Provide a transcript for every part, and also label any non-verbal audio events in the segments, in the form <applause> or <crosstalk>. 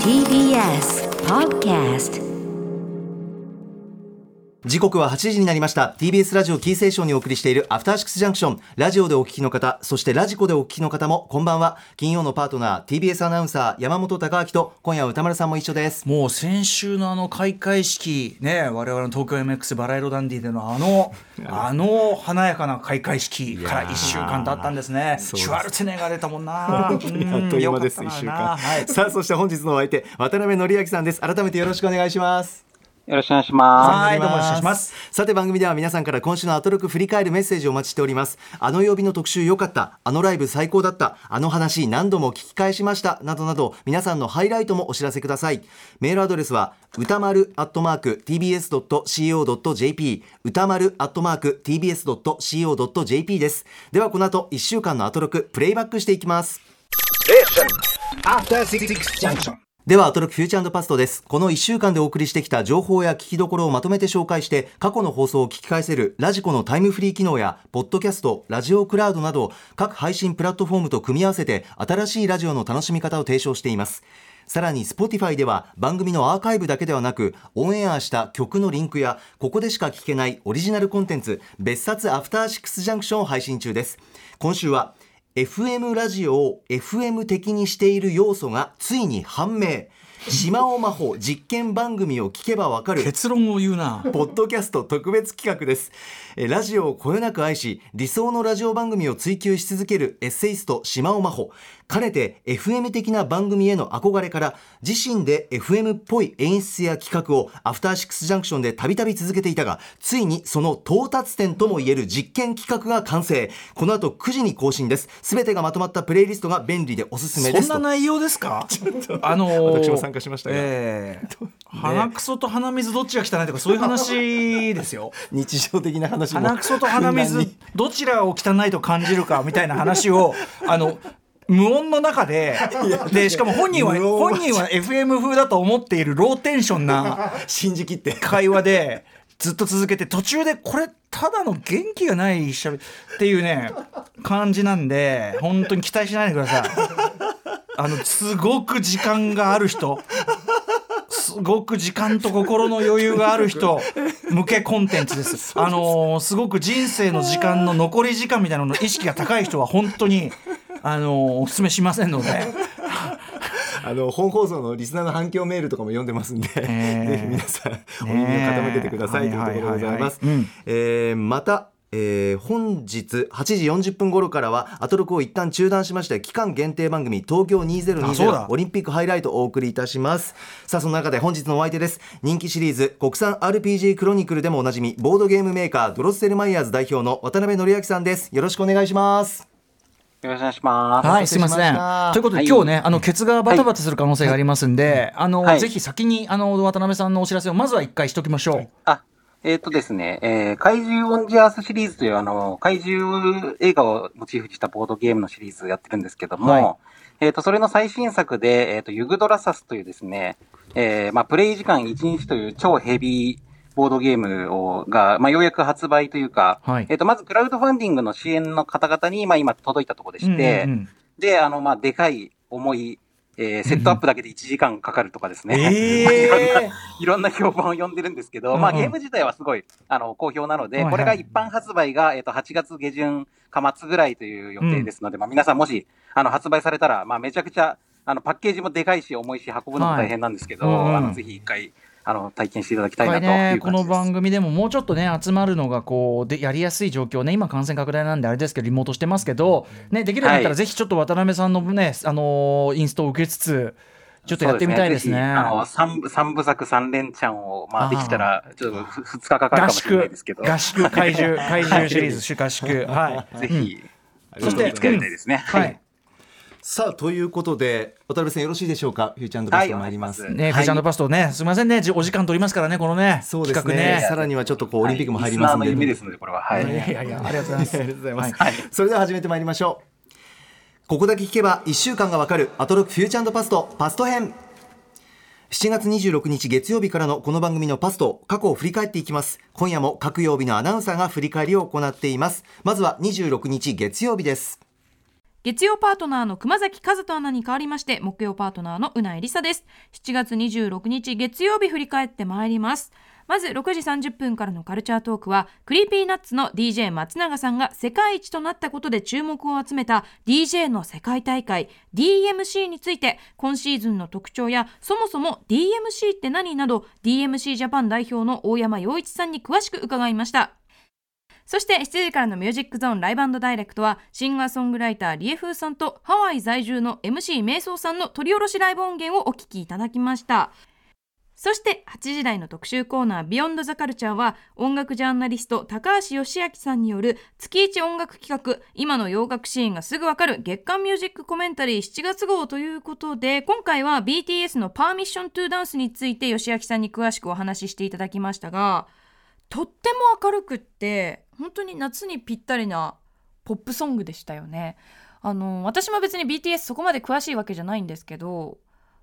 TBS Podcast 時刻は8時になりました。TBS ラジオキーセーションにお送りしているアフターシックスジャンクション。ラジオでお聞きの方そしてラジコでお聞きの方もこんばんは。金曜のパートナー TBS アナウンサー山本貴明と今夜は歌丸さんも一緒です。もう先週のあの開会式ね我々の東京 MX バラ色ダンディでのあの <laughs> あの華やかな開会式から1週間経ったんですね。シュワルツェネッガー出たもんな。あっという間です1週間、はい。さあそして本日のお相手渡辺則明さんです。改めてよろしくお願いしますよろしくお願いします。はいどうもお願いします。さて番組では皆さんから今週のアトロク振り返るメッセージをお待ちしております。あの曜日の特集良かった。あのライブ最高だった。あの話何度も聞き返しました。などなど皆さんのハイライトもお知らせください。メールアドレスは歌丸アットマーク tbs.co.jp 歌丸アットマーク tbs.co.jp です。ではこの後1週間のアトロクプレイバックしていきます。After Six Junction. ではアトロックフューチャーパストです。この1週間でお送りしてきた情報や聞きどころをまとめて紹介して過去の放送を聞き返せるラジコのタイムフリー機能やポッドキャストラジオクラウドなど各配信プラットフォームと組み合わせて新しいラジオの楽しみ方を提唱しています。さらに Spotify では番組のアーカイブだけではなくオンエアした曲のリンクやここでしか聞けないオリジナルコンテンツ別冊アフターシックスジャンクションを配信中です。今週は FM ラジオを FM 的にしている要素がついに判明島尾真帆実験番組を聞けばわかる結論を言うなポッドキャスト特別企画です。えラジオをこよなく愛し、理想のラジオ番組を追求し続けるエッセイスト島尾真帆。かねて FM 的な番組への憧れから、自身で FM っぽい演出や企画をアフターシックスジャンクションでたびたび続けていたが、ついにその到達点ともいえる実験企画が完成。この後9時に更新です。すべてがまとまったプレイリストが便利でおすすめです。と。そんな内容ですか？あのー私も参加しましたが。ええ。鼻くそと鼻水どっちが汚いとかそういう話ですよ。<laughs> 日常的な話も。鼻くそと鼻水 <laughs> にどちらを汚いと感じるかみたいな話をあの無音の中で <laughs> でしかも本人は本人は FM 風だと思っているローテンションな信じきって。会話でずっと続けて途中でこれただの元気がないしゃべっていうね感じなんで本当に期待しないでください。あのすごく時間がある人。すごく時間と心の余裕がある人。向けコンテンツです。あのーすごく人生の時間の残り時間みたいなのの意識が高い人は本当にあのーお勧めしませんので。<laughs> あの本放送のリスナーの反響メールとかも読んでますんで、えー。<laughs> ぜひ皆さんお耳を傾けてください、ねというところでございます。またえー本日8時40分頃からはアトロクを一旦中断しまして期間限定番組東京あそうだ。2020オリンピックハイライトをお送りいたします。さあその中で本日のお相手です。人気シリーズ国産 RPG クロニクルでもおなじみボードゲームメーカードロッセルマイヤーズ代表の渡辺則明さんです。よろしくお願いしますよろしくお願いします。はい、すみません。ということで、はい今日ね、あの、ケツがバタバタする可能性がありますんで、あの、はい。ぜひ先に、あの、渡辺さんのお知らせを、まずは一回しときましょう。あ、えっ、とですね、えー、怪獣オンジアースシリーズというあの、怪獣映画をモチーフにしたボードゲームのシリーズやってるんですけども、はい。えっ、と、それの最新作で、えっ、と、ユグドラサスというですね、えー、まあ、プレイ時間1日という超ヘビーボードゲームを、が、まあ、ようやく発売というか、はい。えっ、と、まずクラウドファンディングの支援の方々に、まあ、今届いたところでして、うんうんうん。で、あの、まあ、でかい、重い、えー、セットアップだけで1時間かかるとかですね。ええ <laughs> いろんな評判を呼んでるんですけど、うんうん。まあゲーム自体はすごい、あの、好評なので、はいはい。これが一般発売が、えっ、と、8月下旬か末ぐらいという予定ですので、まあ皆さんもし、あの、発売されたら、まあめちゃくちゃ、あの、パッケージもでかいし、重いし、運ぶのも大変なんですけど、はいうんうん。あの、ぜひ一回、あの、体験していただきたいなとね、この。番組でももうちょっとね、集まるのがこうでやりやすい状況ね、今、感染拡大なんであれですけど、リモートしてますけど、ね、できるようになったら、はいぜひちょっと渡辺さんのね、あのーインストを受けつつ、ちょっとやってみたいですね。そうぜひあの、三部、三部作三連チャンを、まあできたら、ちょっとふ二日かかるか合もしれない宿ですけど、、合宿、怪獣、怪獣シリーズ、<laughs> 合宿、はい。ぜひ、そしていつかやりたいですね。はい。さあということで渡辺さんよろしいでしょうか？フューチャーパスト参ります、はいお願いします。ね、フェチャンドパストね、すみませんね、じお時間取りますからね、このね、そうです企画ね。ねさらにはちょっとこうオリンピックも入りますんで、はいリスナーの夢ですので、これは。はい。いやいやありがとうございます。ありがとうございます、はい。<laughs> それでは始めてまいりましょう。ここだけ聞けば1週間がわかるアトロックフューチャーパストパスト編。7月26日月曜日からのこの番組のパスト過去を振り返っていきます。今夜も各曜日のアナウンサーが振り返りを行っています。まずは26日月曜日です月曜パートナーの熊崎和人アナに代わりまして木曜パートナーのうないりさです。7月26日月曜日振り返ってまいります。まず6時30分からのカルチャートークは Creepy Nuts の DJ 松永さんが世界一となったことで注目を集めた DJ の世界大会 DMC について今シーズンの特徴やそもそも DMC って何など DMC ジャパン代表の大山洋一さんに詳しく伺いました。そして7時からのミュージックゾーンライブダイレクトはシンガーソングライターリエフーさんとハワイ在住の MC 瞑想さんの取り下ろしライブ音源をお聴きいただきました。そして8時台の特集コーナービヨンドザカルチャーは音楽ジャーナリスト高橋義明さんによる月一音楽企画今の洋楽シーンがすぐわかる月間ミュージックコメンタリー7月号ということで今回は BTS のパーミッショントゥダンスについて義明さんに詳しくお話ししていただきましたがとっても明るくって本当に夏にぴったりなポップソングでしたよね。あの私も別に BTS そこまで詳しいわけじゃないんですけど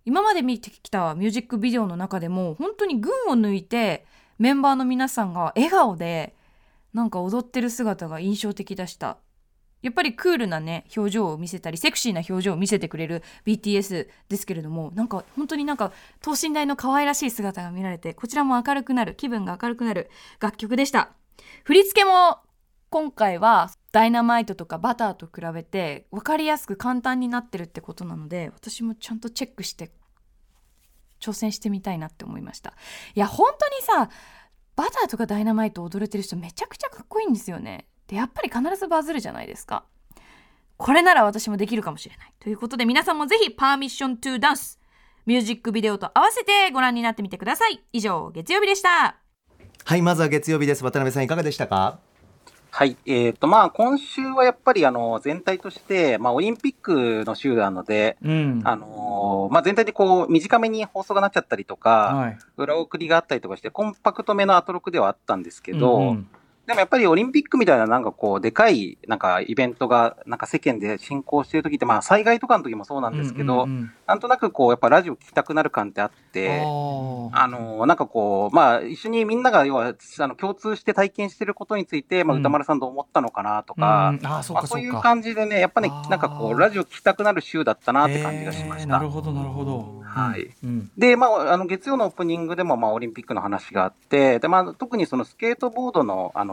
今まで見てきたミュージックビデオの中でも本当に群を抜いてメンバーの皆さんが笑顔でなんか踊ってる姿が印象的でした。やっぱりクールなね表情を見せたりセクシーな表情を見せてくれる BTS ですけれどもなんか本当になんか等身大の可愛らしい姿が見られてこちらも明るくなる気分が明るくなる楽曲でした。振り付けも今回はダイナマイトとかバターと比べて分かりやすく簡単になってるってことなので私もちゃんとチェックして挑戦してみたいなって思いました。いや本当にさバターとかダイナマイト踊れてる人めちゃくちゃかっこいいんですよね。でやっぱり必ずバズるじゃないですか。これなら私もできるかもしれない。ということで皆さんもぜひパーミッショントゥダンスミュージックビデオと合わせてご覧になってみてください。以上月曜日でした。はいまずは月曜日です。渡辺さんいかがでしたか？はい。えっ、と、まあ、今週はやっぱり、あの、全体として、まあ、オリンピックの週なので、うん。あのーまあ、全体でこう、短めに放送がなっちゃったりとか、はい。裏送りがあったりとかして、コンパクトめのアトロクではあったんですけど、うんうんでもやっぱりオリンピックみたいななんかこう、でかい、なんかイベントが、なんか世間で進行してる時って、まあ災害とかの時もそうなんですけど、うんうんうん。なんとなくこう、やっぱラジオ聞きたくなる感ってあって、あの、なんかこう、まあ、一緒にみんなが、要は、あの、共通して体験してることについて、まあ、うん。歌丸さんどう思ったのかなとか、うん。あーそうまあ、そいうか。そう感じでね、やっぱねなんかこう、ラジオ聞きたくなる週だったなって感じがしました。なるほどなるほど。はい。うん。で、まあ、あの、月曜のオープニングでも、まあ、オリンピックの話があって、で、まあ、特にそのスケートボードの、あの、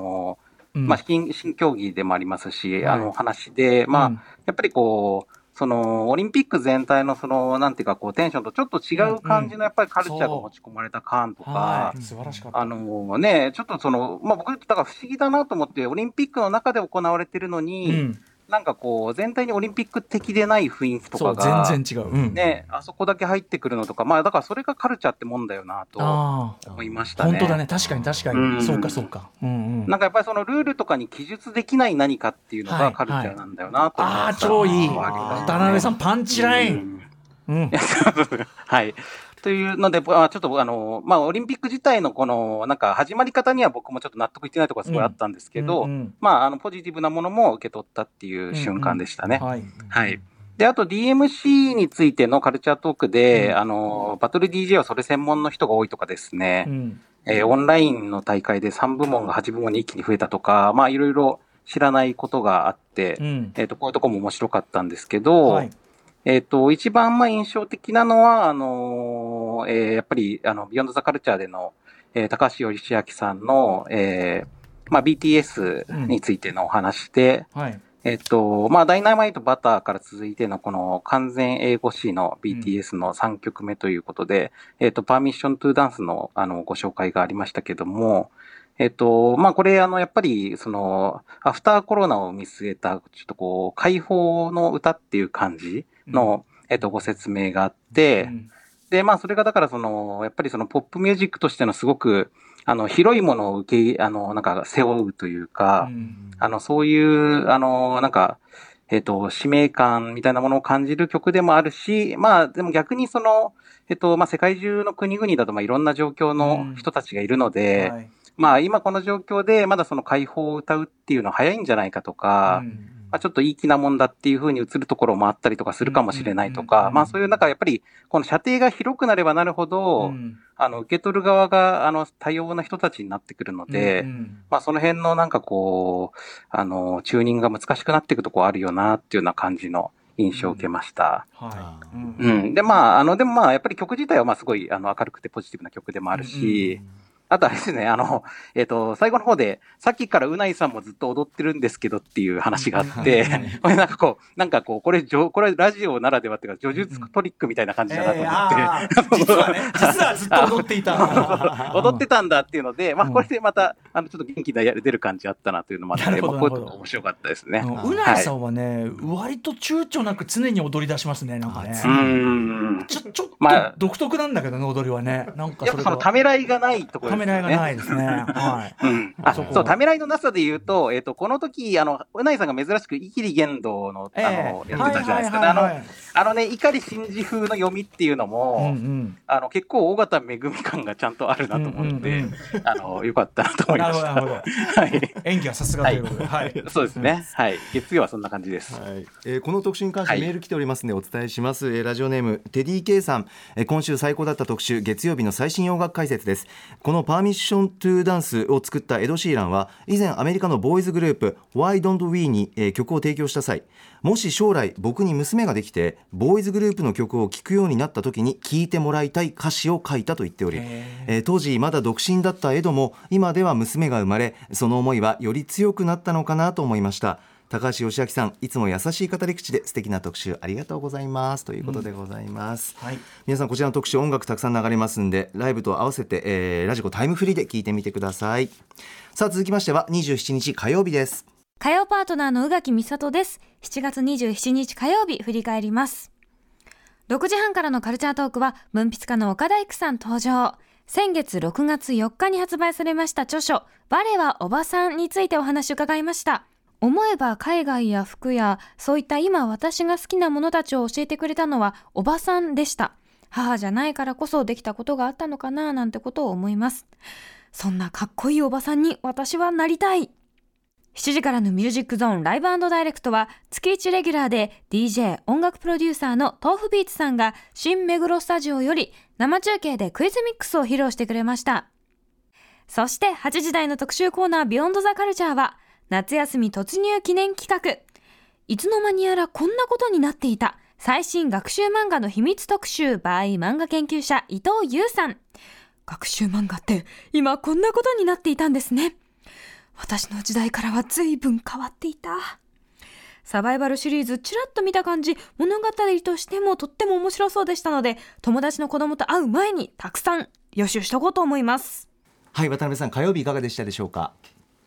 うん。まあ、新、新競技でもありますし、はい。あの、話で、まあ、うん。やっぱりこう、その、オリンピック全体のその、なんていうか、こう、テンションとちょっと違う感じの、やっぱりカルチャーが持ち込まれた感とか、あのね、ちょっとその、まあ、僕、だから不思議だなと思って、オリンピックの中で行われてるのに、うんなんかこう、全体にオリンピック的でない雰囲気とかが、全然違う。うん。ね、あそこだけ入ってくるのとか、まあ、だからそれがカルチャーってもんだよなと思いましたね。本当だね。確かに確かに、うん。そうかそうか。うんうん。なんかやっぱりそのルールとかに記述できない何かっていうのはいがカルチャーなんだよなと思いああ。超いい。うん渡辺さんパンチライン。うん。はい。というので、あちょっとあの、まあ、オリンピック自体のこの、なんか始まり方には僕もちょっと納得いってないところがすごいあったんですけど、うんうんまあ、あの、ポジティブなものも受け取ったっていう瞬間でしたね。はい。はい。で、あと DMC についてのカルチャートークで、うん。あの、バトル DJ はそれ専門の人が多いとかですね、うん。えーオンラインの大会で3部門が8部門に一気に増えたとか、まあ、いろいろ知らないことがあって、うん。えっ、と、こういうとこも面白かったんですけど、はい。えっ、と、一番まあ印象的なのは、あのーえーやっぱり、あの、ビヨンドザカルチャーでの、えー高橋義明さんの、えーまあ BTS についてのお話で、はい。えっ、と、まあダイナマイトバターから続いてのこの完全英語詞の BTS の3曲目ということで、えっ、と、パーミッショントゥダンスのあのご紹介がありましたけども、えっと、まあ、これ、あの、やっぱり、その、アフターコロナを見据えた、ちょっとこう、解放の歌っていう感じの、えっと、ご説明があって、うんで、まあ、それがだから、その、やっぱりその、ポップミュージックとしてのすごく、あの、広いものを受け、あの、なんか、背負うというか、うん。あの、そういう、あの、なんか、えっ、と、使命感みたいなものを感じる曲でもあるし、まあ、でも逆にその、えっ、と、まあ、世界中の国々だと、まあ、いろんな状況の人たちがいるので、はい。まあ、今この状況で、まだその解放を歌うっていうのは早いんじゃないかとか、うんまあ、ちょっといい気なもんだっていうふうに映るところもあったりとかするかもしれないとか、うんうんうんうん。まあそういう中、やっぱり、この射程が広くなればなるほど、うん。あの、受け取る側が、あの、多様な人たちになってくるので、うんうん。まあその辺のなんかこう、あの、チューニングが難しくなっていくとこあるよなっていうような感じの印象を受けました。はい。うん。うん。で、まあ、あの、でもまあ、やっぱり曲自体はまあすごい、あの、明るくてポジティブな曲でもあるし、あとあれですね、あの、えっ、と、最後の方で、さっきからうないさんもずっと踊ってるんですけどっていう話があって、これなんかこう、なんかこう、これ、じょこれラジオならではっていうか、叙述トリックみたいな感じだなとえ思って、ーあー実はね実はずっと踊っていた。<laughs> 踊ってたんだっていうので、まあ、うん。これでまた、あの、ちょっと元気が出る感じあったなというのもあって、まあこういうとこ面白かったですね。うんうないさんはね、割と躊躇なく常に踊り出しますねなんかね。うーん。ちょちょっとまあ独特なんだけどね踊りはね。なんかやっぱそのそれがためらいがないところめらいがないですね。はい。うん。あ、そう、ためらいのなさで言うと、えっ、と、この時、あの、うないさんが珍しく、イキリ言動の、あの、やってたじゃないですか。であの、あのね、碇シンジ風の読みっていうのも、うんうんあの、結構、尾形めぐみ感がちゃんとあるなと思うので、うんうんあの、よかったなと思いなました。るほどなるほど。はい。演技はさすがということで。はい。<laughs> そうですね。はい。月曜はそんな感じです。はい。えーこの特集に関してはい。メール来ておりますのでお伝えします、えーラジオネームテディ K さん、えー今週最高だった特集月曜日の最新洋楽解説です。このパーミッショントゥーダンスを作ったエド・シーランは以前アメリカのボーイズグループ Why Don't We に、えー曲を提供した際もし将来僕に娘ができてボーイズグループの曲を聴くようになった時に聴いてもらいたい歌詞を書いたと言っており、えー当時まだ独身だったエドも今では娘が生まれその思いはより強くなったのかなと思いました高橋義明さんいつも優しい語り口で素敵な特集ありがとうございますということでございます、はい皆さんこちらの特集音楽たくさん流れますんでライブと合わせて、えーラジコタイムフリーで聞いてみてくださいさあ続きましては27日火曜日です火曜パートナーの宇垣美里です。7月27日火曜日振り返ります。6時半からのカルチャートークは文筆家の岡大工さん登場。先月6月4日に発売されました著書、バレはおばさんについてお話を伺いました。思えば海外や服やそういった今私が好きなものたちを教えてくれたのはおばさんでした。母じゃないからこそできたことがあったのかななんてことを思います。そんなかっこいいおばさんに私はなりたい。7時からのミュージックゾーンライブダイレクトは月1レギュラーで DJ 音楽プロデューサーの豆腐ビーツさんが新目黒スタジオより生中継でクイズミックスを披露してくれました。そして8時台の特集コーナービヨンドザカルチャーは夏休み突入記念企画。いつの間にやらこんなことになっていた最新学習漫画の秘密特集 by 漫画研究者伊藤優さん。学習漫画って今こんなことになっていたんですね。私の時代からは随分変わっていた。サバイバルシリーズちらっと見た感じ、物語としてもとっても面白そうでしたので、友達の子供と会う前にたくさん予習しとこうと思います。はい渡辺さん火曜日いかがでしたでしょうか？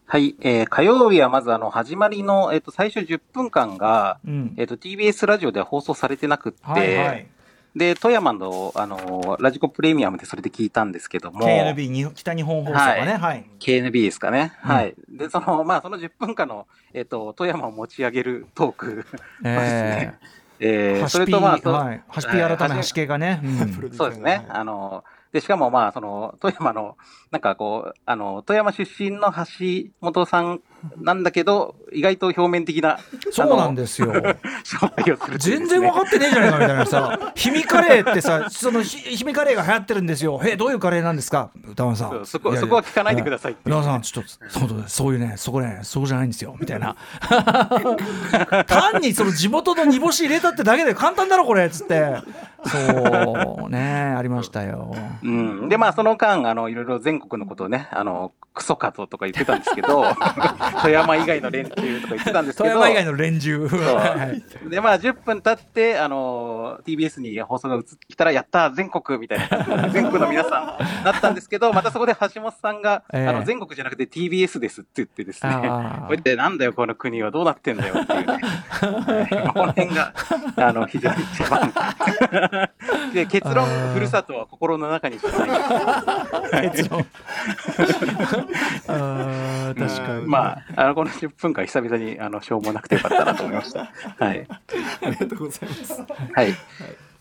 はい。えー、火曜日はまずあの、始まりの、えっ、と、最初10分間が、うん。えっ、と、TBS ラジオでは放送されてなくって、はいはい。で、富山の、あの、ラジコプレミアムでそれで聞いたんですけども、KNB に北日本放送がね。はい、KNB ですかね。はい。で、その、まあ、その10分間の、えっ、と、富山を持ち上げるトーク。は <laughs> ですね、えーそれとまあ、そはい、ハシピー改め系がね、うん。<laughs> そうですね。あの、で、しかもまあ、その、富山の、なんかこう、あの、富山出身の橋本さんなんだけど、意外と表面的な、そうなんですよ。<laughs> 全然分かってねえじゃないかみたいなさ <laughs> 氷見カレーってさそのひ氷見カレーが流行ってるんですよ。えどういうカレーなんですか？歌丸さん。そこそこは聞かないでください歌丸さんちょっとそうそういうね。そこね。そうじゃないんですよ。みたいな。<laughs> 単にその地元の煮干し入れたってだけで簡単だろこれっつって。そうね。ありましたよ。うん。で、まあ、その間、あの、いろいろ全国のことをね、あの、クソカトとか言ってたんですけど、富山以外の連中とか言ってたんですけど、富山以外の連中。はいで、まあ、10分経って、あの、TBS に放送が移ってきたら、やったー全国みたいな、全国の皆さん、なったんですけど、またそこで橋本さんが、ええ。あの、全国じゃなくて TBS ですって言ってですね、こうやって、なんだよ、この国はどうなってんだよっていうね、え <laughs> ーこの辺が、あの、非常に一番。で、結論ふるさとは心の中にしかない。<laughs> 結論。<laughs> あー確かに、うん。まあ、<laughs> あの、この10分間久々に、あの、しょうもなくてよかったなと思いました。<laughs> はい。ありがとうございます。はい。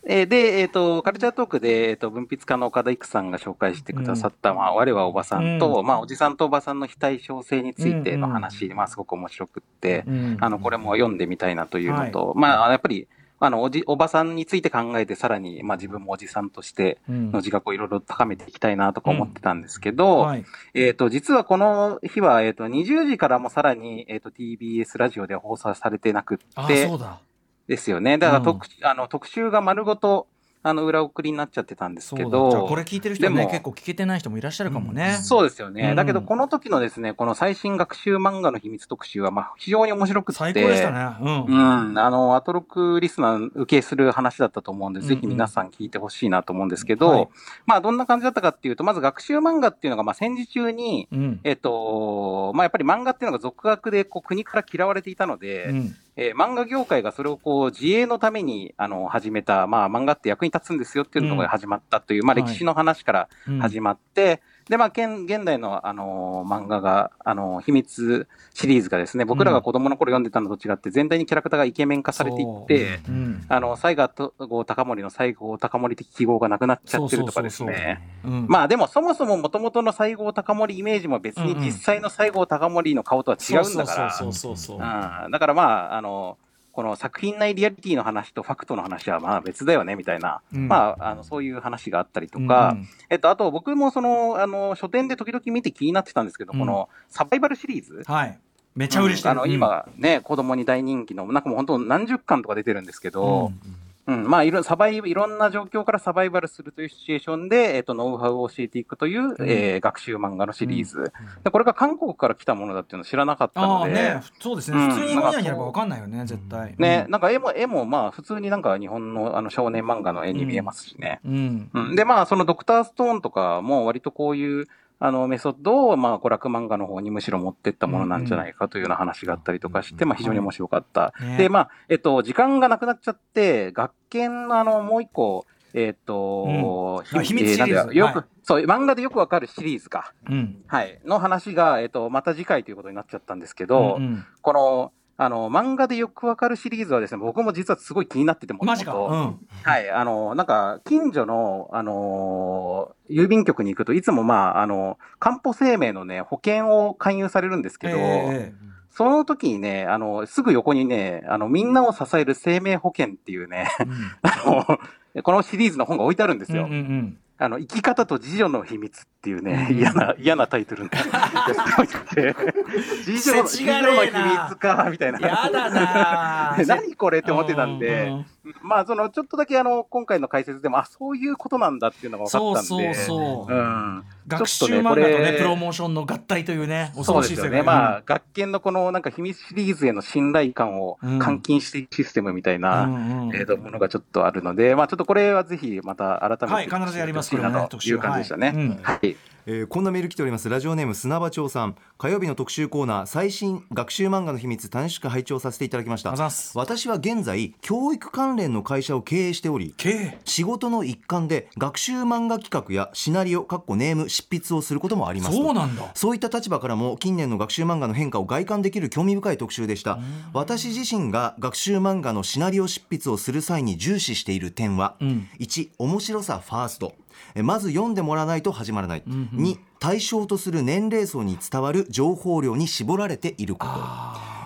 えーで、えっ、と、カルチャートークで、えっ、と、文筆家の岡田育さんが紹介してくださった、まあ、我はおばさんと、うん。まあ、おじさんとおばさんの非対称性についての話、まあ、すごく面白くって、うん。あの、これも読んでみたいなというのと、まあ、やっぱり、あの、おじ、おばさんについて考えて、さらに、まあ、自分もおじさんとしてうん。の自覚をいろいろ高めていきたいなとか思ってたんですけど、はい。えっ、と、実はこの日は、えっ、と、20時からもさらに、えっ、と、TBS ラジオで放送されてなくあって、そうだ。ですよね。だからうん。特,、あの特集が丸ごと、あの、裏送りになっちゃってたんですけど、これ聞いてる人はね結構聞けてない人もいらっしゃるかもね、そうですよね。うん。だけど、この時のですね、この最新学習漫画の秘密特集は、まあ、非常に面白くって。最高でしたね。うん、うん。あの、アトロクリスナー受けする話だったと思うんで、うんうん。ぜひ皆さん聞いてほしいなと思うんですけど、はい。まあ、どんな感じだったかっていうと、まず学習漫画っていうのが、まあ、戦時中に、うん。えっと、まあ、やっぱり漫画っていうのが俗学で、こう、国から嫌われていたので、うんえー漫画業界がそれをこう自衛のためにあの始めた、まあ、漫画って役に立つんですよっていうのが始まったという、まあ、はい。歴史の話からうん始まって、で、まあ、現現代の、あのー漫画が、あのー秘密シリーズがですね、僕らが子供の頃読んでたのと違って、全体にキャラクターがイケメン化されていって、うん。あの、西郷隆盛の西郷隆盛的記号がなくなっちゃってるとかですね。うんまあでもそもそも元々の西郷隆盛イメージも別に実際の西郷隆盛の顔とは違うん。だから、だからまあ、あの、この作品内リアリティの話とファクトの話はまあ別だよねみたいな、うん。まあ、あの、そういう話があったりとか、うん。えっと、あと僕もその、あの、書店で時々見て気になってたんですけど、うん。このサバイバルシリーズ。はい。めちゃ売りしてる、うん。あの、今ね、子供に大人気の、なんかもう本当何十巻とか出てるんですけど、うん、まあ、いろ、サバイ、いろんな状況からサバイバルするというシチュエーションで、えっと、ノウハウを教えていくという、えー学習漫画のシリーズ、で。これが韓国から来たものだっていうのを知らなかったあので、あね。そうですね、うん。普通に本屋にやれば分かんないよね絶対。ね、なんか絵も、絵もまあ、普通になんか日本のあの少年漫画の絵に見えますしね。うん。うん、で、まあ、そのドクターストーンとかも割とこういう、あの、メソッドを、まあ、娯楽漫画の方にむしろ持ってったものなんじゃないかというような話があったりとかして、まあ、非常に面白かった。ね。で、まあ、えっと、時間がなくなっちゃって、学研のあの、もう一個、えっと、うん。あ秘密シリーズ。よよく、はい。そう、漫画でよくわかるシリーズか。うん。はい。の話が、えっと、また次回ということになっちゃったんですけど、うんうん。この、あの、漫画でよくわかるシリーズはですね、僕も実はすごい気になっててもマジか。うん。はい、あの、なんか、近所の、あのー郵便局に行くといつもまあ、あの、かんぽ生命のね、保険を勧誘されるんですけど、えその時にね、あの、すぐ横にね、あの、みんなを支える生命保険っていうね、えうん。<laughs> あの、このシリーズの本が置いてあるんですよ。うんうんあの、生き方と自助の秘密っていうね、うん。嫌な、嫌なタイトルのやつが置いてあって、<laughs> 自助の、秘密か、みたいな。やだな。で何これって思ってたんで、うん。うんまあ、その、ちょっとだけあの、今回の解説でも、あ、そういうことなんだっていうのが分かそうったんで。そうそう、う。ん。学習漫画とねプロモーションの合体というね恐そうですよね。まあ、学研のこのなんか秘密シリーズへの信頼感をうん。換金していくシステムみたいな、うんうんえーと、ものがちょっとあるので、まあちょっとこれはぜひまた改めて、はい必ずやります。ほしいなという感じでしたね。はい。えーこんなメール来ております。ラジオネーム砂場町さん。火曜日の特集コーナー最新学習漫画の秘密楽しく拝聴させていただきました。私は現在教育関連の会社を経営しており仕事の一環で学習漫画企画やシナリオかっこネーム執筆をすることもあります。とそうなんだ。そういった立場からも近年の学習漫画の変化を外観できる興味深い特集でした。私自身が学習漫画のシナリオ執筆をする際に重視している点は、うん。1面白さファーストえまず読んでもらわないと始まらない、2対象とする年齢層に伝わる情報量に絞られていること。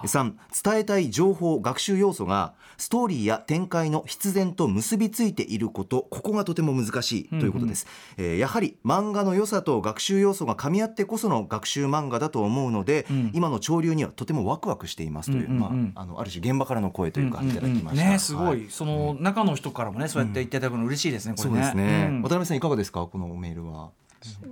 3伝えたい情報学習要素がストーリーや展開の必然と結びついていること。ここがとても難しいということです、えーやはり漫画の良さと学習要素が噛み合ってこその学習漫画だと思うので、ん。今の潮流にはとてもワクワクしていますという、うんうんうん。まあ、あのある種現場からの声というかいただきました、ねすごい、はい。その中の人からもねそうやって言っていただくの嬉しいですねこれね。そうですね、うん。渡辺さんいかがですか？このメールは。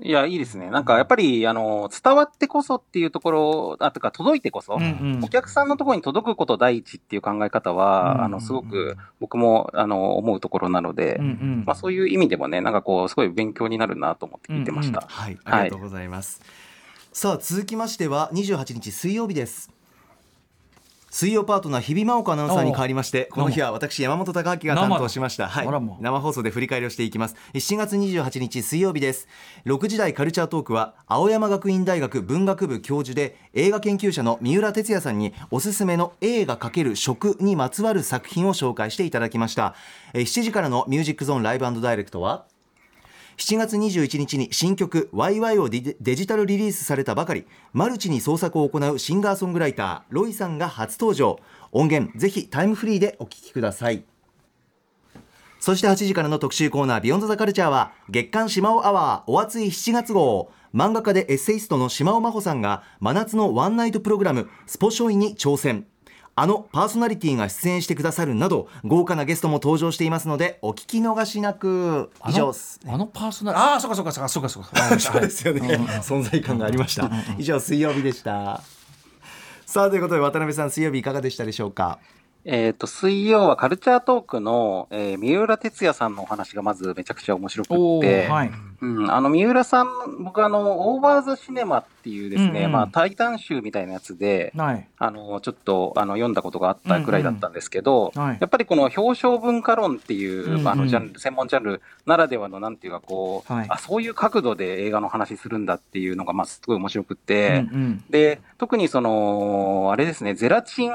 いや、いいですね。なんかやっぱり、あの、伝わってこそっていうところ、あとか届いてこそ、うんうんお客さんのところに届くこと第一っていう考え方は、うんあの、すごく僕も、あの、思うところなので、うんうんまあそういう意味でもね、なんかこう、すごい勉強になるなと思って聞いてました。はい、ありがとうございます。さあ続きましては28日水曜日です。水曜パートナー日比真央子アナウンサーに変わりましてこの日は私山本貴明が担当しました、はい。生放送で振り返りをしていきます。7月28日水曜日です。6時台カルチャートークは青山学院大学文学部教授で映画研究者の三浦哲也さんにおすすめの映画×食にまつわる作品を紹介していただきました。えー7時からのミュージックゾーンライブダイレクトは7月21日に新曲「YY」をデジタルリリースされたばかり。マルチに創作を行うシンガーソングライターロイさんが初登場。音源ぜひタイムフリーでお聴きください。そして8時からの特集コーナー「ビヨンドザカルチャーは月刊しまおアワーお熱い7月号。漫画家でエッセイストの島尾真帆さんが真夏のワンナイトプログラムスポショイに挑戦。あのパーソナリティが出演してくださるなど豪華なゲストも登場していますのでお聞き逃しなく。以上あのあのパーソナルああそうかそうかそうかそうかそうか。そうですよね、存在感がありました。以上水曜日でした。さあということで渡辺さん水曜日いかがでしたでしょうか？えっ、と、水曜はカルチャートークの、えー三浦哲也さんのお話がまずめちゃくちゃ面白くて、ーはい。うん、あの、三浦さん、僕あの、オーバーザシネマっていうですね、うんうん。まあ、タイタン集みたいなやつで、はい。あの、ちょっと、あの、読んだことがあったくらいだったんですけど、うんうん。はい。やっぱりこの表彰文化論っていう、まああの、ジャンル、専門ジャンルならではの、なんていうか、こう、はい。あ、そういう角度で映画の話するんだっていうのが、まあ、すごい面白くって、うんうん。で、特にその、あれですね、ゼラチン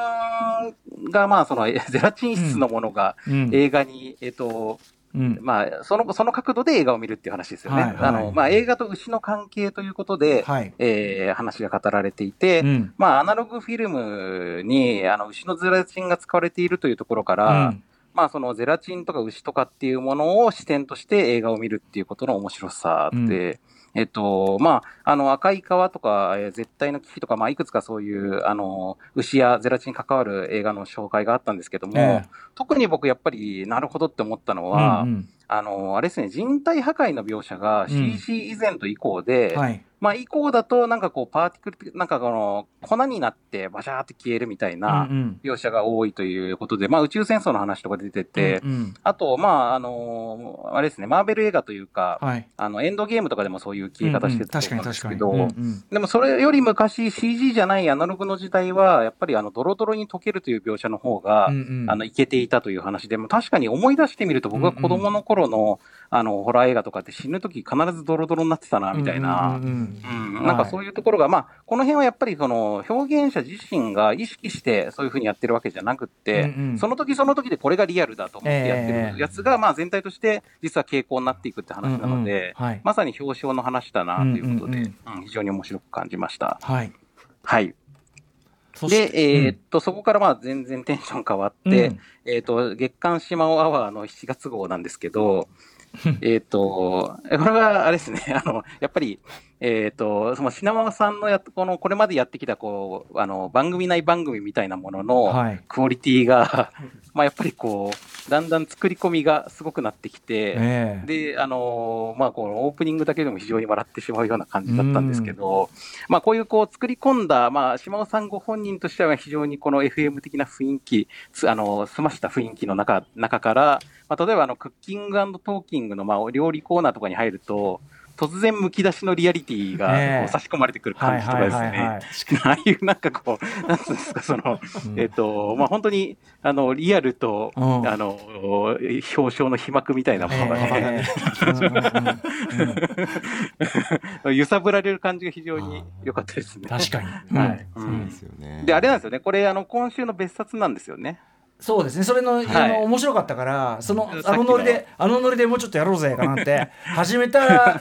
が、まあ、その、えゼラチン質のものがうん。映画に、えっと、うん。まあ、その、その角度で映画を見るっていう話ですよね。はいはいあの、まあ、映画と牛の関係ということで、はい。えー話が語られていて、うん。まあ、アナログフィルムに、あの、牛のゼラチンが使われているというところから、うん。まあ、そのゼラチンとか牛とかっていうものを視点として映画を見るっていうことの面白さで、うんえっと、まあ、あの、赤い川とか、えー絶対の危機とか、まあ、いくつかそういう、あの、牛やゼラチンに関わる映画の紹介があったんですけども、ええ。特に僕やっぱり、なるほどって思ったのは、うんうん。あの、あれですね、人体破壊の描写が CG 以前と以降で、はいまあ、以降だと、なんかこう、パーティクル、なんかこの、粉になってバシャーって消えるみたいなうんうん。描写が多いということで、まあ、宇宙戦争の話とか出てて、うんうん。あと、まあ、あの、あれですね、マーベル映画というか、はい。あの、エンドゲームとかでもそういう消え方してたとうんうん思うん。ですけど、確かに。うんうん。でもそれより昔 CG じゃないアナログの時代は、やっぱりあの、ドロドロに溶けるという描写の方が、うんうん。あの、いけていたという話で、も確かに思い出してみると、僕が子供の頃の、あの、ホラー映画とかって死ぬ時必ずドロドロになってたな、みたいな。うんうんうん、なんかそういうところが、まあ、この辺はやっぱりその表現者自身が意識してそういうふうにやってるわけじゃなくって、うんうん。その時その時でこれがリアルだと思ってやってええるやつが、まあ全体として実は傾向になっていくって話なので、うんうんはい。まさに表彰の話だなということで、ううんん非常に面白く感じました。はい。はい。で、えーっと、そこからまあ全然テンション変わって、うん。えーっと、月刊シマオアワーの7月号なんですけど、<laughs> えーっと、これはあれですね、あの、やっぱり、えーっと、その品川さんのやっこの、これまでやってきた、こう、あの、番組内番組みたいなものの、はい。クオリティが、<laughs> まあやっぱりこう、だんだん作り込みがすごくなってきて、ええ。で、あのーまあ、このオープニングだけでも非常に笑ってしまうような感じだったんですけど、まあ、こういうこう作り込んだ、まあ、島尾さんご本人としては非常にこの FM 的な雰囲気、つあの、澄ました雰囲気の中、中から、まあ、例えばあの、クッキングトーキングの、まあ、お料理コーナーとかに入ると、突然むき出しのリアリティがええ。こう差し込まれてくるはい感じとかですね。<laughs> ああいうなんかこう、なんつうんですか、その、えっ、と、まあ、本当に、あの、リアルと、うん。あの、表彰の飛膜みたいなものがね、揺さぶられる感じが非常に良かったですね。確かに、はい。うん。うん。ですよね。で、あれなんですよね。これ、あの、今週の別冊なんですよね。そうですね。それの,、あはい。の面白かったからそのあのノリであのノリでもうちょっとやろうぜかなって始めたら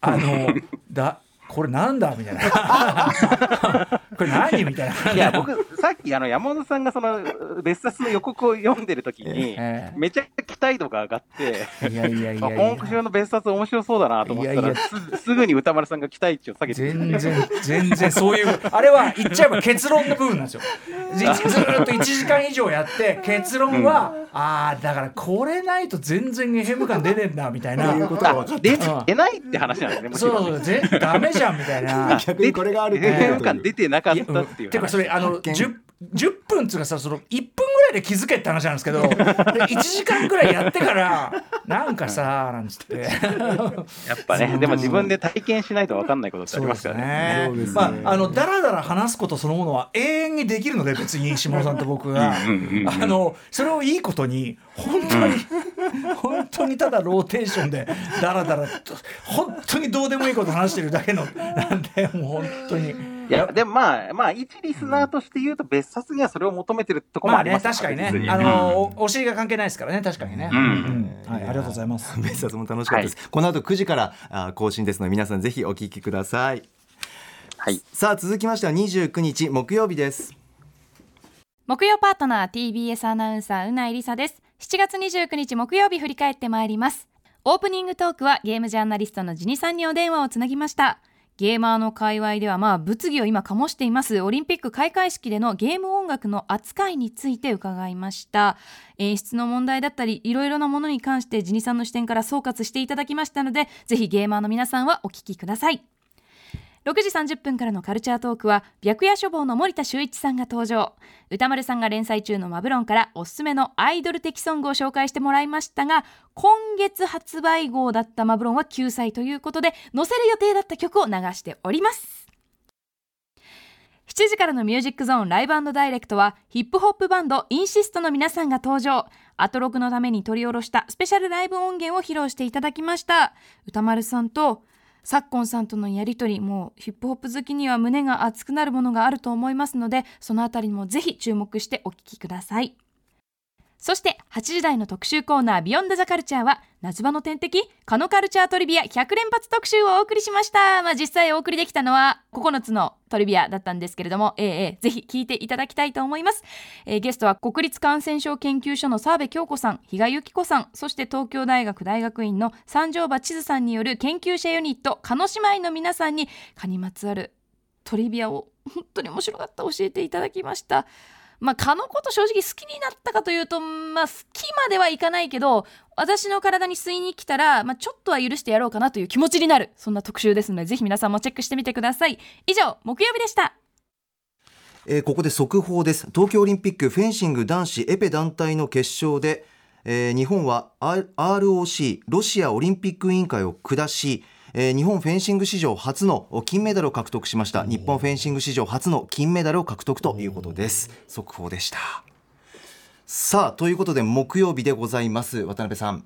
あの <laughs> だこれなんだみたいな。<laughs> これ何みたいな。いや、僕、さっき、あの、山本さんがその、別冊の予告を読んでる時に、えめちゃくちゃ期待度が上がって、えいやいやいあやいや。今週の別冊面白そうだなと思ったらいやいや。す、すぐに歌丸さんが期待値を下げてく全る然全然そういうあれは言っちゃえば結論の部分なんですよ。ずっと1時間以上やって結論は、ああだからこれないと全然 FM 感出ねえんだみたいな。あ出ないって話なんですね、そうぜダメじゃんみたいな逆にこれがあると思う FM <laughs> 感出てなかったっていうてかそれあの発見。10, 10分っつうかさその1分ぐららいで気づけって話なんですけど <laughs> で1時間ぐらいやってからなんかさなんつって。<laughs> やっぱね、でも自分で体験しないと分かんないことってありますからね。そうですね。まあ、あのだらだら話すことそのものは永遠にできるので別に下野さんと僕が。あのそれをいいことに本当に <laughs> 本当にただローテーションでだらだらと本当にどうでもいいこと話してるだけのなんでもう本当に。いや、でもまあ、まあ、一リスナーとして言うと、別冊にはそれを求めてるところもまあります確かにね。別あのおお尻が関係ないですからね確かにね、うん。うん。はいありがとうございます。<laughs> 別冊も楽しかったです、この後9時からあ更新ですので皆さんぜひお聞きください。はい。さあ続きましては29日木曜日です。木曜パートナー TBS アナウンサーうないりさです7月29日木曜日振り返ってまいります。オープニングトークはゲームジャーナリストのジニさんにお電話をつなぎました。ゲーマーの界隈ではまあ物議を今醸しています。オリンピック開会式でのゲーム音楽の扱いについて伺いました。演出の問題だったりいろいろなものに関してジニさんの視点から総括していただきましたのでぜひゲーマーの皆さんはお聞きください。6時30分からのカルチャートークは白夜処方の森田修一さんが登場。歌丸さんが連載中のマブロンからおすすめのアイドル的ソングを紹介してもらいましたが今月発売号だったマブロンは9歳ということで載せる予定だった曲を流しております。7時からのミュージックゾーンライブダイレクトはヒップホップバンドインシストの皆さんが登場。アトロクのために取り下ろしたスペシャルライブ音源を披露していただきました。歌丸さんと昨今さんとのやり取りもうヒップホップ好きには胸が熱くなるものがあると思いますのでそのあたりもぜひ注目してお聴きください。そして8時台の特集コーナービヨンドザカルチャーは夏場の天敵カノカルチャートリビア100連発特集をお送りしました。まあ実際お送りできたのは9つのトリビアだったんですけれども、えーえーぜひ聞いていただきたいと思います、えーゲストは国立感染症研究所の澤部京子さん比嘉由紀子さんそして東京大学大学院の三条場千鶴さんによる研究者ユニットカノ姉妹の皆さんに蚊にまつわるトリビアを本当に面白かった教えていただきました。まあ蚊のこと正直好きになったかというとまあ好きまではいかないけど私の体に吸いに来たら、まあ、ちょっとは許してやろうかなという気持ちになる。そんな特集ですのでぜひ皆さんもチェックしてみてください。以上木曜日でした。えーここで速報です。東京オリンピックフェンシング男子エペ団体の決勝で、えー日本は R- ROC ロシアオリンピック委員会を下し、えー日本フェンシング史上初の金メダルを獲得しました。日本フェンシング史上初の金メダルを獲得ということです。速報でした。さあということで木曜日でございます。渡辺さん。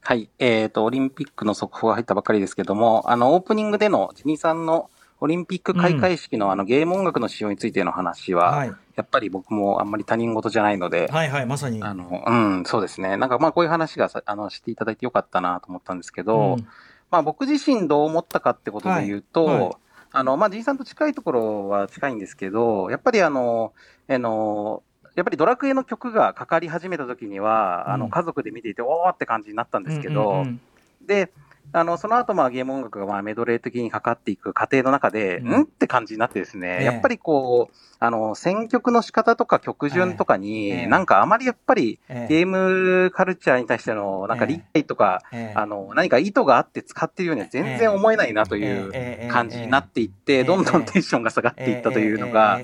はい。えっ、と、オリンピックの速報が入ったばかりですけども、あの、オープニングでのジニさんのオリンピック開会式の、あのゲーム音楽の使用についての話は、はい。やっぱり僕もあんまり他人事じゃないので、はいはいまさに。あの、うん、そうですね。なんかまあこういう話がさあのしていただいてよかったなと思ったんですけど、うんまあ僕自身どう思ったかってことで言うと、はいはいあの、まあ、じいさんと近いところは近いんですけど、やっぱりあの、あの、やっぱりドラクエの曲がかかり始めた時には、あの、うん家族で見ていて、おーって感じになったんですけど、うんうんうん。で、あの、その後、まあ、ゲーム音楽がまあメドレー的にかかっていく過程の中で、うん。んって感じになってですね、ええ。やっぱりこう、あの、選曲の仕方とか曲順とかに、ええ。なんかあまりやっぱり、ええ。ゲームカルチャーに対しての、なんか理解とか、ええ。あの、何か意図があって使ってるようには全然思えないなというええ。感じになっていっえて、えどんどんテンションが下がっていったというのが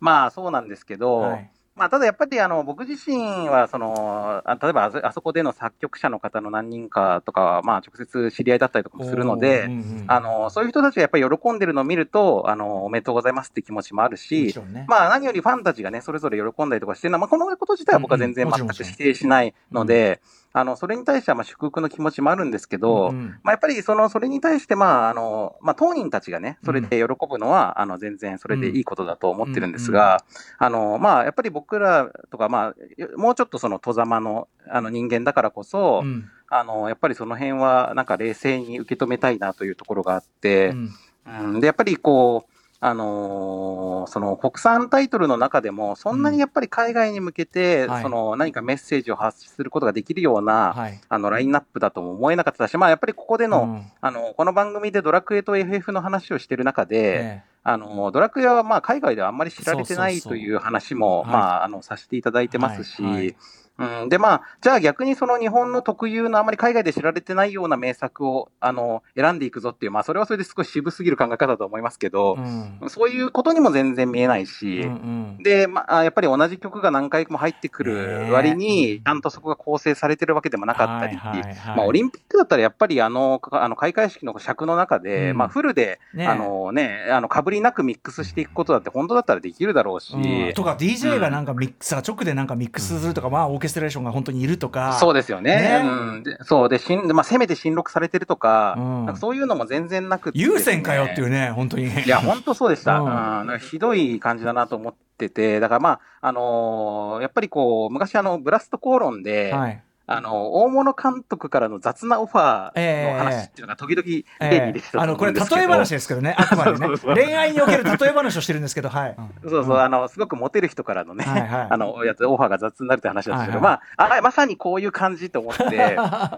まあそうなんですけど、はいまあただやっぱりあの僕自身はその、あ例えばあそこでの作曲者の方の何人かとかは、まあ直接知り合いだったりとかもするので、うんうんあの、そういう人たちがやっぱり喜んでるのを見ると、あの、おめでとうございますって気持ちもあるもしね。まあ何よりファンたちがね、それぞれ喜んだりとかしてるのは、まあこのこと自体は僕は全然うんうん。全く否定しないので、あの、それに対してはまあ祝福の気持ちもあるんですけど、うんうん。まあやっぱりその、それに対してまああの、まあ当人たちがね、それで喜ぶのは、あの、全然それでいいことだと思ってるんですが、あの、まあやっぱり僕らとか、まあ、もうちょっとその、戸ざまの、あの人間だからこそ、うん。あの、やっぱりその辺はなんか冷静に受け止めたいなというところがあって、うん。うん、で、やっぱりこう、あのーその国産タイトルの中でも、そんなにやっぱり海外に向けて、はい。その何かメッセージを発することができるような、はい。あの、ラインナップだとも思えなかったし、まあ、やっぱりここでの、うん。あの、この番組でドラクエと FF の話をしてる中で、えあの、ドラクエはまあ海外ではあんまり知られてないという話も、はい。まあ、あの、させていただいてますし、はい。はいうん、で、まあ、じゃあ逆にその日本の特有のあまり海外で知られてないような名作を、あの、選んでいくぞっていう、まあ、それはそれで少し渋すぎる考え方だと思いますけど、うん。そういうことにも全然見えないし、うんうん。で、まあ、やっぱり同じ曲が何回も入ってくる割に、ちゃんとそこが構成されてるわけでもなかったり、はいはいはいまあ、オリンピックだったらやっぱりあの、かあの開会式の尺の中で、うん。まあ、フルで、ねあのね、あの、被りなくミックスしていくことだって本当だったらできるだろうし、うん。とか DJ がなんかミックス、直でなんかミックスするとか、まあケストレーションが本当にいるとか。そうですよね。ね。うん、でそう。で、しんまあ、せめて新録されてるとか、うん。なんかそういうのも全然なくて、優先かよっていうね本当に。いや、本当そうでした。ううんん、なんかひどい感じだなと思ってて、だからまあ、あのーやっぱりこう、昔あの、ブラスト口論で、はいあの、大物監督からの雑なオファーの話っていうのが時々例に出てたとあのこれ <laughs> 例え話ですけどね。あくまでね。<laughs> 恋愛における例え話をしてるんですけどはい、そうそう、あの、すごくモテる人からのね、はいはい。<laughs> あの、やつ、オファーが雑になるって話なんですけど、はいまあ、あ、まさにこういう感じと思って、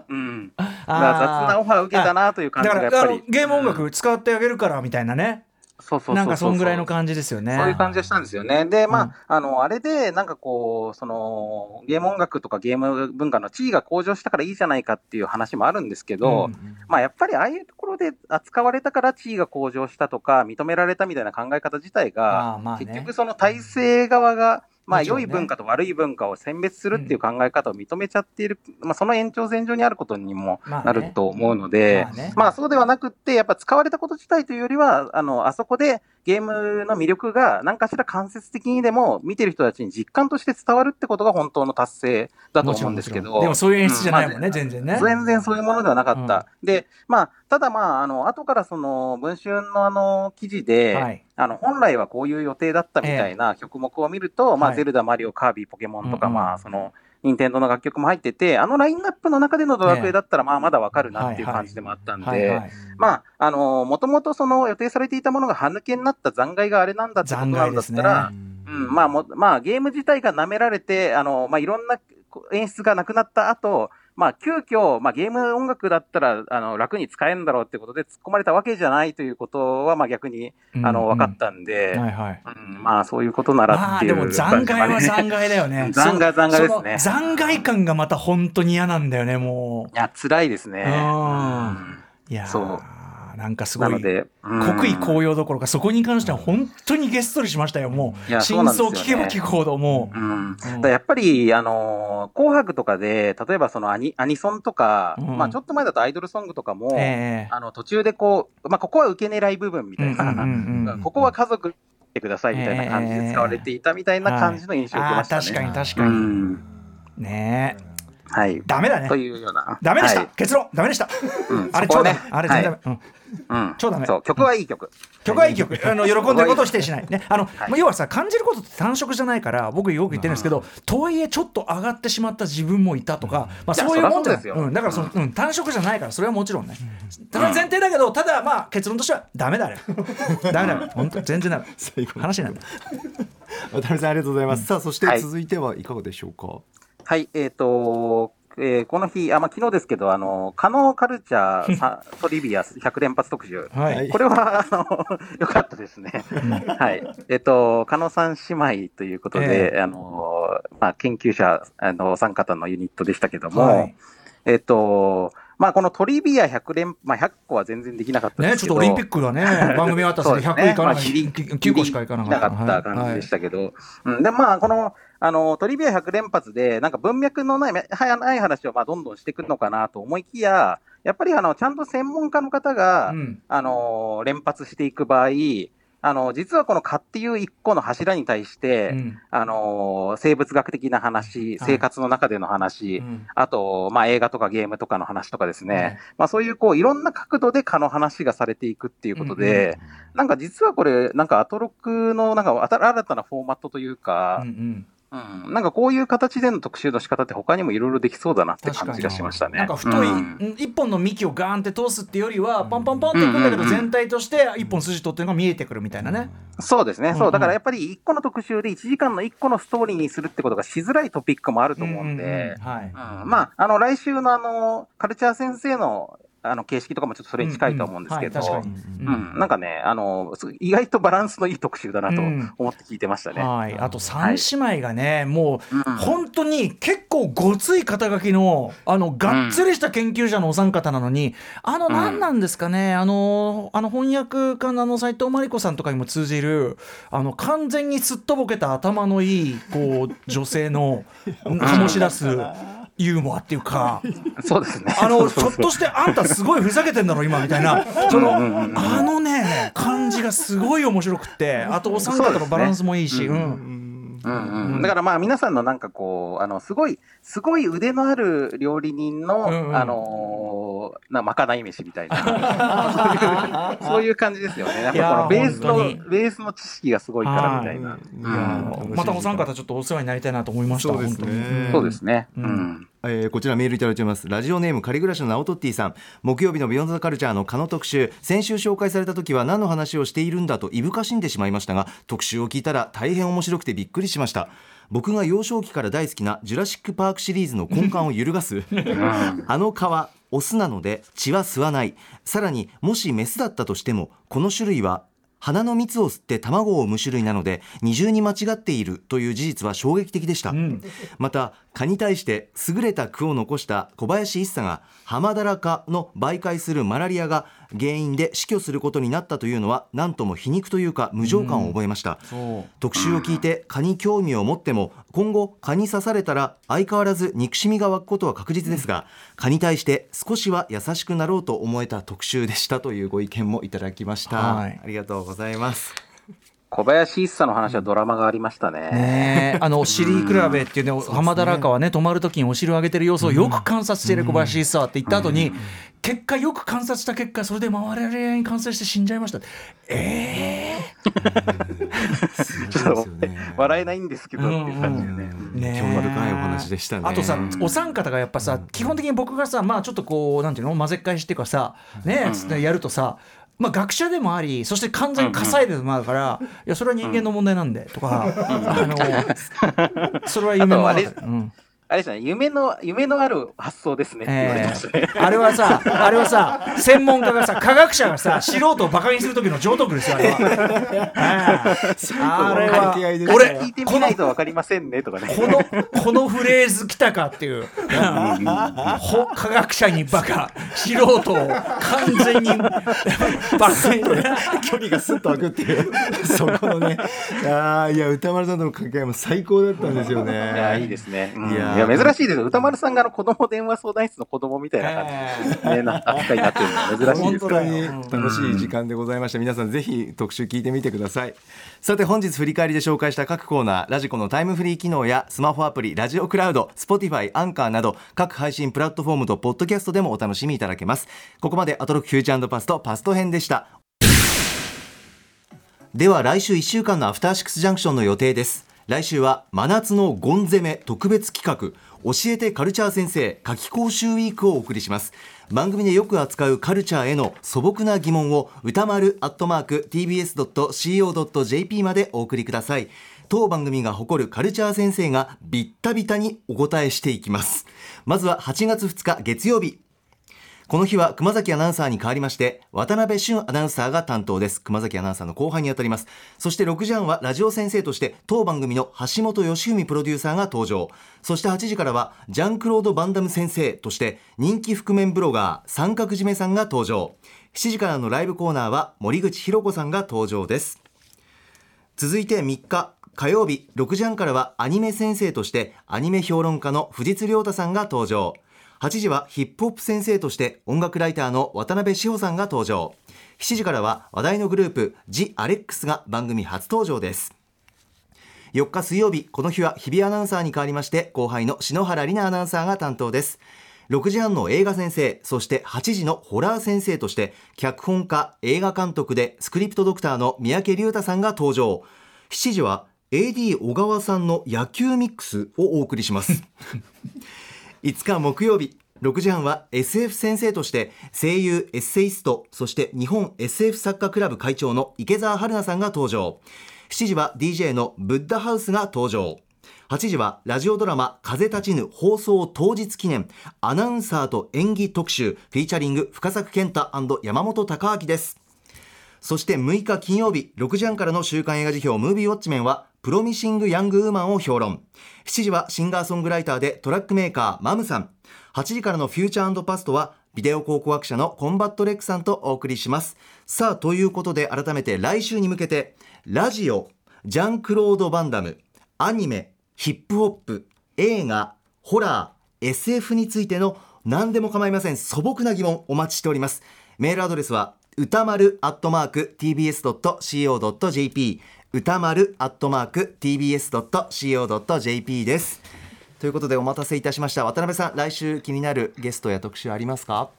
うん。雑なオファーを受けたなという感じだがやっぱり。ゲーム音楽使ってあげるからみたいなね、そうそうそうそう。なんかそんぐらいの感じですよね。そういう感じがしたんですよね。で、まあ、うん。あの、あれで、なんかこう、その、ゲーム音楽とかゲーム文化の地位が向上したからいいじゃないかっていう話もあるんですけど、まあ、やっぱりああいうところで扱われたから地位が向上したとか、認められたみたいな考え方自体あがー、まあね。結局その体制側が、まあ、良い文化と悪い文化を選別するっていう考え方を認めちゃっている、まあ、その延長線上にあることにもなると思うので、まあそうではなくって、やっぱ使われたこと自体というよりは、あの、あそこでゲームの魅力が何かしら間接的にでも見てる人たちに実感として伝わるってことが本当の達成だと思うんですけど。でもそういう演出じゃないもんね、う全然ね。全然そういうものではなかった。で、まあ、ただまあ、あの、後からその、文春のあの、記事で、はい。あの、本来はこういう予定だったみたいな曲目を見ると、まあ、はい。ゼルダ、マリオ、カービィ、ポケモンとか、うんうん。まあ、その、任天堂の楽曲も入ってて、あのラインナップの中でのドラクエだったら、まあ、まだわかるなっていう感じでもあったんで、まあ、あの、もともとその予定されていたものが歯抜けになった残骸があれなんだってことなんだったら、うん、まあも、まあ、ゲーム自体が舐められて、あの、まあ、いろんな演出がなくなった後、まあ、急遽、まあ、ゲーム音楽だったら、あの、楽に使えるんだろうってことで突っ込まれたわけじゃないということは、まあ、逆に、あの、分かったんで、はいはい。うんまあ、そういうことならまあっていうでも残骸は残骸。骸だよね。<laughs> 残骸残骸ですね。残骸感がまた本当に嫌なんだよねもいや、辛いですね。うん。いやー。そうなんかすごない国威高揚どころかそこに関しては本当にげっそりしましたよもいううね。相聞けば聞くほどもう。うん、だからやっぱり、あのー紅白とかで、例えばそのアニアニソンとか、うん。まあちょっと前だとアイドルソングとかも、ええ。あの途中でこう、まあここは受け狙い部分みたいな、ここは家族てくださいみたいな感じで使われていたみたいな感じの印象を受けましたね。あー確かに確うかに、ん。ねえ。はい。ダメだね。というような。ダメでした、はい。結論。ダメでした、うん。<laughs> あれ超ダメ、ね。あれ全然ダメ、うん。うん。超ダメ。そう、曲はいい曲。曲はいい曲、あの喜んでることを否定しない、ね、あのまあ要はさ、感じることって単色じゃないから、僕、よく言ってるんですけど、とはいえ、ちょっと上がってしまった自分もいたとか、まあ、そういうもんですよ。うん、だからその、うん、単色じゃないから、それはもちろんね、ただ前提だけど、ただ、まあ、結論としては、ダメだね、<laughs> ダメだね、本当、全然ダメ、話になる。渡辺さんありがとうございます、さあそしてはい。続いてはいかがでしょうか、はい、えっ、と、えーこの日、あ、まあ、昨日ですけど、あの、カノーカルチャーさ <laughs> トリビア100連発特集。はいこれは、あの、<laughs> よかったですね。<laughs> はい。えっ、と、カノ三姉妹ということで、えあの、まあ、研究者、あの、お三方のユニットでしたけども、はいえっ、と、まあ、このトリビア100連、まあ、100個は全然できなかったでね、すけど。ちょっとオリンピックがね、番組終わったらそうです100いかなまあい、ギリ9個しかいかなかった。なかった感じでしたけど、うん、で、まあ、この、あの、トリビア100連発で、なんか文脈のない、はない話を、まあ、どんどんしてくるのかなと思いきや、やっぱり、あの、ちゃんと専門家の方が、うん。あの、連発していく場合、あの、実はこの蚊っていう一個の柱に対して、うん。あの、生物学的な話、はい。生活の中での話、うん。あと、まあ、映画とかゲームとかの話とかですね、はい。まあ、そういう、こう、いろんな角度で蚊の話がされていくっていうことで、なんか実はこれ、なんかアトロックの、なんか新たなフォーマットというかうんう、んうん、なんかこういう形での特集の仕方って他にもいろいろできそうだなって感じがしましたね。なんか太い、うん一本の幹をガーンって通すっていうよりは、パンパンパンっていくんだけど、全体として一本筋取ってるのが見えてくるみたいなね。そうですね、うんうんそう、だからやっぱり一個の特集で1時間の1個のストーリーにするってことがしづらいトピックもあると思うんで、まあ、あの、来週のあの、カルチャー先生の、あの形式とかもちょっとそれに近いと思うんですけど、はい確かに。うん。なんかね、あの、す意外とバランスのいい特集だなとうん。思って聞いてましたね。はい、あと三姉妹がね、もううん。本当に結構ごつい肩書きのあのがっつりした研究者のお三方なのに、あのん。何なんですかね、あのあの翻訳家のあの斉藤真理子さんとかにも通じるあの完全にすっとぼけた頭のいいこう女性の <laughs> 醸し出すユーモアっていうか。そうですね。あの、ひょっとしてあんたすごいふざけてんだろ、今みたいな、その、あのね、感じがすごい面白くって、あとお三方のバランスもいいし、そうん。うんうん、だからまあ皆さんのなんかこう、あの、すごい、すごい腕のある料理人の、うんうんあのーな、まかない飯みたいな、<laughs> そういうそういう感じですよね。やっぱこのベースのいや本当、ベースの知識がすごいからみたいな。はいうんまたお三方ちょっとお世話になりたいなと思いました。そうですねそうですね。ううんん。えーこちらメールいただいてます。ラジオネーム仮暮らしのナオトッティさん。木曜日の Beyond the Culture の蚊の特集。先週紹介された時は何の話をしているんだといぶかしんでしまいましたが特集を聞いたら大変面白くてびっくりしました。僕が幼少期から大好きなジュラシック・パークシリーズの根幹を揺るがす。あの蚊はオスなので血は吸わない。さらにもしメスだったとしてもこの種類は花の蜜を吸って卵を産む種類なので二重に間違っているという事実は衝撃的でした、ん。また蚊に対して優れた句を残した小林一茶が浜だらかの媒介するマラリアが原因で死去することになったというのは何とも皮肉というか無情感を覚えました、そう。特集を聞いて蚊に興味を持っても今後蚊に刺されたら相変わらず憎しみが湧くことは確実ですが蚊に対して少しは優しくなろうと思えた特集でしたというご意見もいただきました、はい。ありがとうございます小林一茶の話はドラマがありましたね。ねえ。あのお尻比べっていうね浜田らかはね泊まるときにお尻を上げてる様子をよく観察している小林一茶って言った後に、結果よく観察した結果それで周りに感染して死んじゃいました。えちょっと笑えないんですけどっていう感じでね。えねえ。興味深いお話でしたね。あとさお三方がやっぱさ基本的に僕がさまあちょっとこうなんていうの混ぜっ返しっていうかさねえつってやるとさまあ、学者でもありそして完全に火災でもあるから、いやそれは人間の問題なんでとか、あのそれは夢もあるあれうん。あれですね、夢の、夢のある発想ですね。ええ。あれはさ、あれはさ、専門家がさ、科学者がさ、素人をバカにする時の上等句ですよ、あれは。ええあれは、俺聞い、てみないとわかりませんねとかね。この、このフレーズ来たかっていう、ほ科学者にバカ、素人を完全に <laughs> バカに。距離がスッと開くっていう。そこのね。ああいや歌丸さんとの掛け合いも最高だったんですよね。いや、いいですね。うん。いやいや、珍しいですよ。歌丸さんがあの子供電話相談室の子供みたいな感じ。で、ね、な扱いになってるの珍しいです。から。本当に楽しい時間でございました。皆さんぜひ特集聞いてみてください。さて本日振り返りで紹介した各コーナー。ラジコのタイムフリー機能やスマホアプリラジオクラウド Spotify アンカーなど各配信プラットフォームとポッドキャストでもお楽しみいただけます。ここまでアトロックフューチャーパストパスト編でした。では来週1週間のアフターシックスジャンクションの予定です。来週は真夏のゴン攻め特別企画。教えてカルチャー先生夏季講習ウィークをお送りします。番組でよく扱うカルチャーへの素朴な疑問を歌丸アットマーク tbs.co.jp までお送りください。当番組が誇るカルチャー先生がビッタビタにお答えしていきます。まずは8月2日月曜日。この日は熊崎アナウンサーに代わりまして渡辺俊アナウンサーが担当です。熊崎アナウンサーの後輩にあたります。そして6時半はラジオ先生として当番組の橋本義文プロデューサーが登場。そして8時からはジャンクロード・バンダム先生として人気覆面ブロガー三角締めさんが登場。7時からのライブコーナーは森口博子さんが登場です。続いて3日。火曜日6時半からはアニメ先生としてアニメ評論家の藤津亮太さんが登場。8時はヒップホップ先生として音楽ライターの渡辺志保さんが登場。7時からは話題のグループジ・アレックスが番組初登場です。4日水曜日この日は日比アナウンサーに代わりまして後輩の篠原里奈アナウンサーが担当です。6時半の映画先生そして8時のホラー先生として脚本家映画監督でスクリプトドクターの三宅龍太さんが登場。7時は AD 小川さんの野球ミックスをお送りします。<laughs> 5日木曜日6時半は SF 先生として声優エッセイストそして日本 SF 作家クラブ会長の池澤春菜さんが登場。7時は DJ のブッダハウスが登場。8時はラジオドラマ風立ちぬ放送当日記念アナウンサーと演技特集フィーチャリング深作健太山本貴明です。そして6日金曜日6時半からの週刊映画時評ムービーウォッチメンはプロミシング・ヤング・ウーマンを評論。7時はシンガーソングライターでトラックメーカーマムさん。8時からの Future Past はビデオ考古学者のコンバットレックさんとお送りします。さあということで改めて来週に向けてラジオジャンクロード・バンダムアニメヒップホップ映画ホラー SF についての何でも構いません素朴な疑問お待ちしております。メールアドレスは歌丸アットマーク tbs.co.jp 歌丸アットマーク tbs.co.jp です。ということでお待たせいたしました。渡辺さん来週気になるゲストや特集ありますか？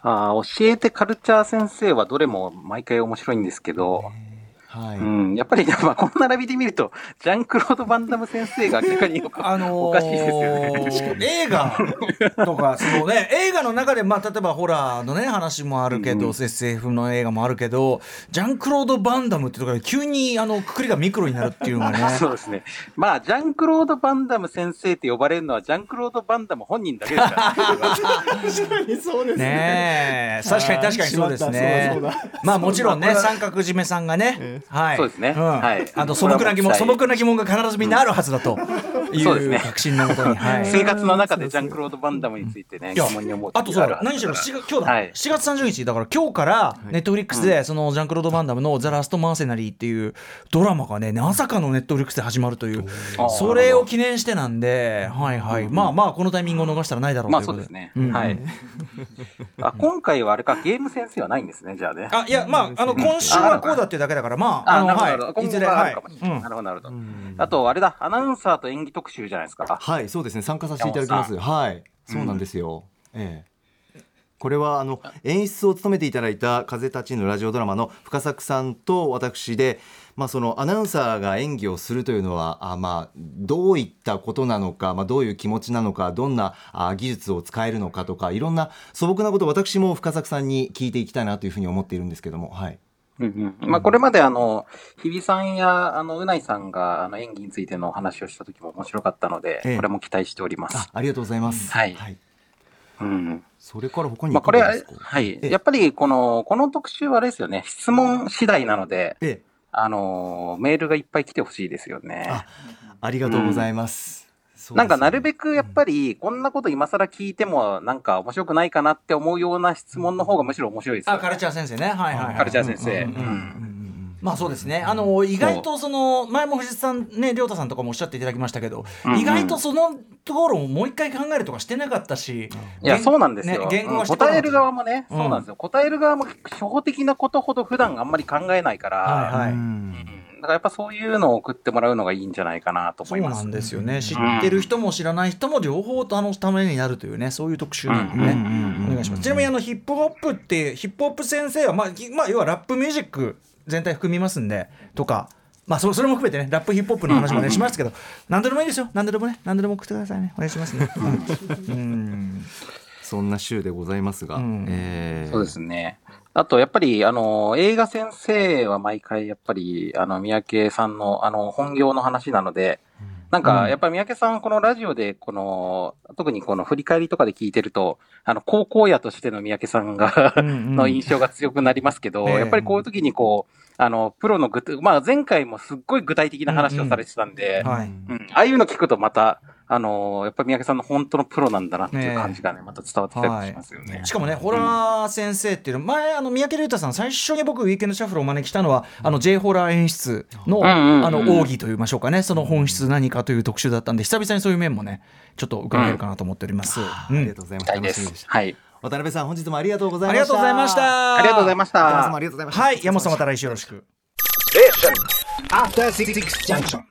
あ教えてカルチャー先生はどれも毎回面白いんですけど、はい、うん、やっぱり、まあ、この並びで見ると、ジャンクロード・バンダム先生が明らかに、<laughs> あのー、おかしいですよね。映画とか、そのね、映画の中で、まあ、例えばホラーのね、話もあるけど、うん、SF の映画もあるけど、ジャンクロード・バンダムってところで、急に、あの、くくりがミクロになるっていうのがね。<laughs> そうですね。まあ、ジャンクロード・バンダム先生って呼ばれるのは、ジャンクロード・バンダム本人だけですから、<laughs> 確かにそうですね。ね確かに確かにそうですね。まあ、もちろんね、三角締めさんがね、はい。そうですね。はい。あの素朴な疑問、素朴な疑問が必ずみんなあるはずだという確信のもとに。<laughs> 生活の中でジャンクロード・バンダムについてね、疑問に思う。あとさ、何しろ7月今日だ。4月30日だから今日からネットフリックスでそのジャンクロード・バンダムのザラスト・マーセナリーっていうドラマがね、まさかのネットフリックスで始まるという、それを記念してなんで、はいはい。まあまあこのタイミングを逃したらないだろうということで。まあそうですね。はい。あ今回はあれかゲーム先生はないんですねじゃあね。あいやまああの今週はこうだっていうだけだからまああのはい。いずれあるかもしれない。なるほど、なるほど。あと、あれだ、アナウンサーと演技特集じゃないですか。はい、そうですね、参加させていただきます。はい、そうなんですよ。ええ。これはあの演出を務めていただいた「風立ちぬ」ラジオドラマの深作さんと私で、まあ、そのアナウンサーが演技をするというのはあ、まあ、どういったことなのか、まあ、どういう気持ちなのかどんなあ技術を使えるのかとかいろんな素朴なことを私も深作さんに聞いていきたいなというふうに思っているんですけども。はいうんうんまあ、これまであの、日比さんや、あの、うないさんが、あの、演技についてのお話をした時も面白かったので、ええ、これも期待しております。ありがとうございます。はい。はい、うん。それから他にまあ、これ、はい。やっぱり、この、この特集はあれですよね、質問次第なので、ええ、あの、メールがいっぱい来てほしいですよね。あありがとうございます。うんなんかなるべくやっぱり、こんなこと今更聞いてもなんか面白くないかなって思うような質問の方がむしろ面白いです、ね、あ、カルチャー先生ね。はいはい、はい、カルチャー先生。うんまあそうですね。あの意外とその前も藤さんね亮太さんとかもおっしゃっていただきましたけど、うんうん、意外とそのところをもう一回考えるとかしてなかったし、いやそうなんですよ。ね、言語答える側もね、そうなんですよ。答える側も初歩的なことほど普段あんまり考えないから、はいはい。うんだからやっぱそういうのを送ってもらうのがいいんじゃないかなと思います。そうなんですよね。知ってる人も知らない人も両方とあのためになるというね、そういう特集なんでね。お願いします。ちなみにあのヒップホップってヒップホップ先生はまあまあ要はラップミュージック全体含みますんでとか。まあそそれも含めてねラップヒップホップの話もねしますけど何でもいいですよ何でもね何でも送ってくださいねお願いしますね。うんそんな週でございますが、うん、えー、そうですね。あと、やっぱり、あの、映画先生は毎回、やっぱり、あの、三宅さんの、あの、本業の話なので、なんか、やっぱり三宅さん、このラジオで、この、特にこの振り返りとかで聞いてると、あの、高校野としての三宅さんが <laughs> の印象が強くなりますけど、やっぱりこういう時にこう、あの、プロの具、まあ前回もすっごい具体的な話をされてたんで、うん、ああいうの聞くとまた、あのやっぱり三宅さんの本当のプロなんだなっていう感じがね、また伝わってきたりしますよね。はい、しかもね、ホラー先生っていうの、前、あの、三宅龍太さん、最初に僕、ウィーケンドシャッフルをお招きしたのは、あの、J ホラー演出の、あの、奥義と言いましょうかね、その本質何かという特集だったんで、久々にそういう面もね、ちょっと伺えるかなと思っております。うん、ありがとうございます。楽しみでした。はい。渡辺さん、本日もありがとうございました。ありがとうございました。ありがとうございました。山本さんもありがとうございました。はい、山本さんまた来週よろしく。After Six Junction.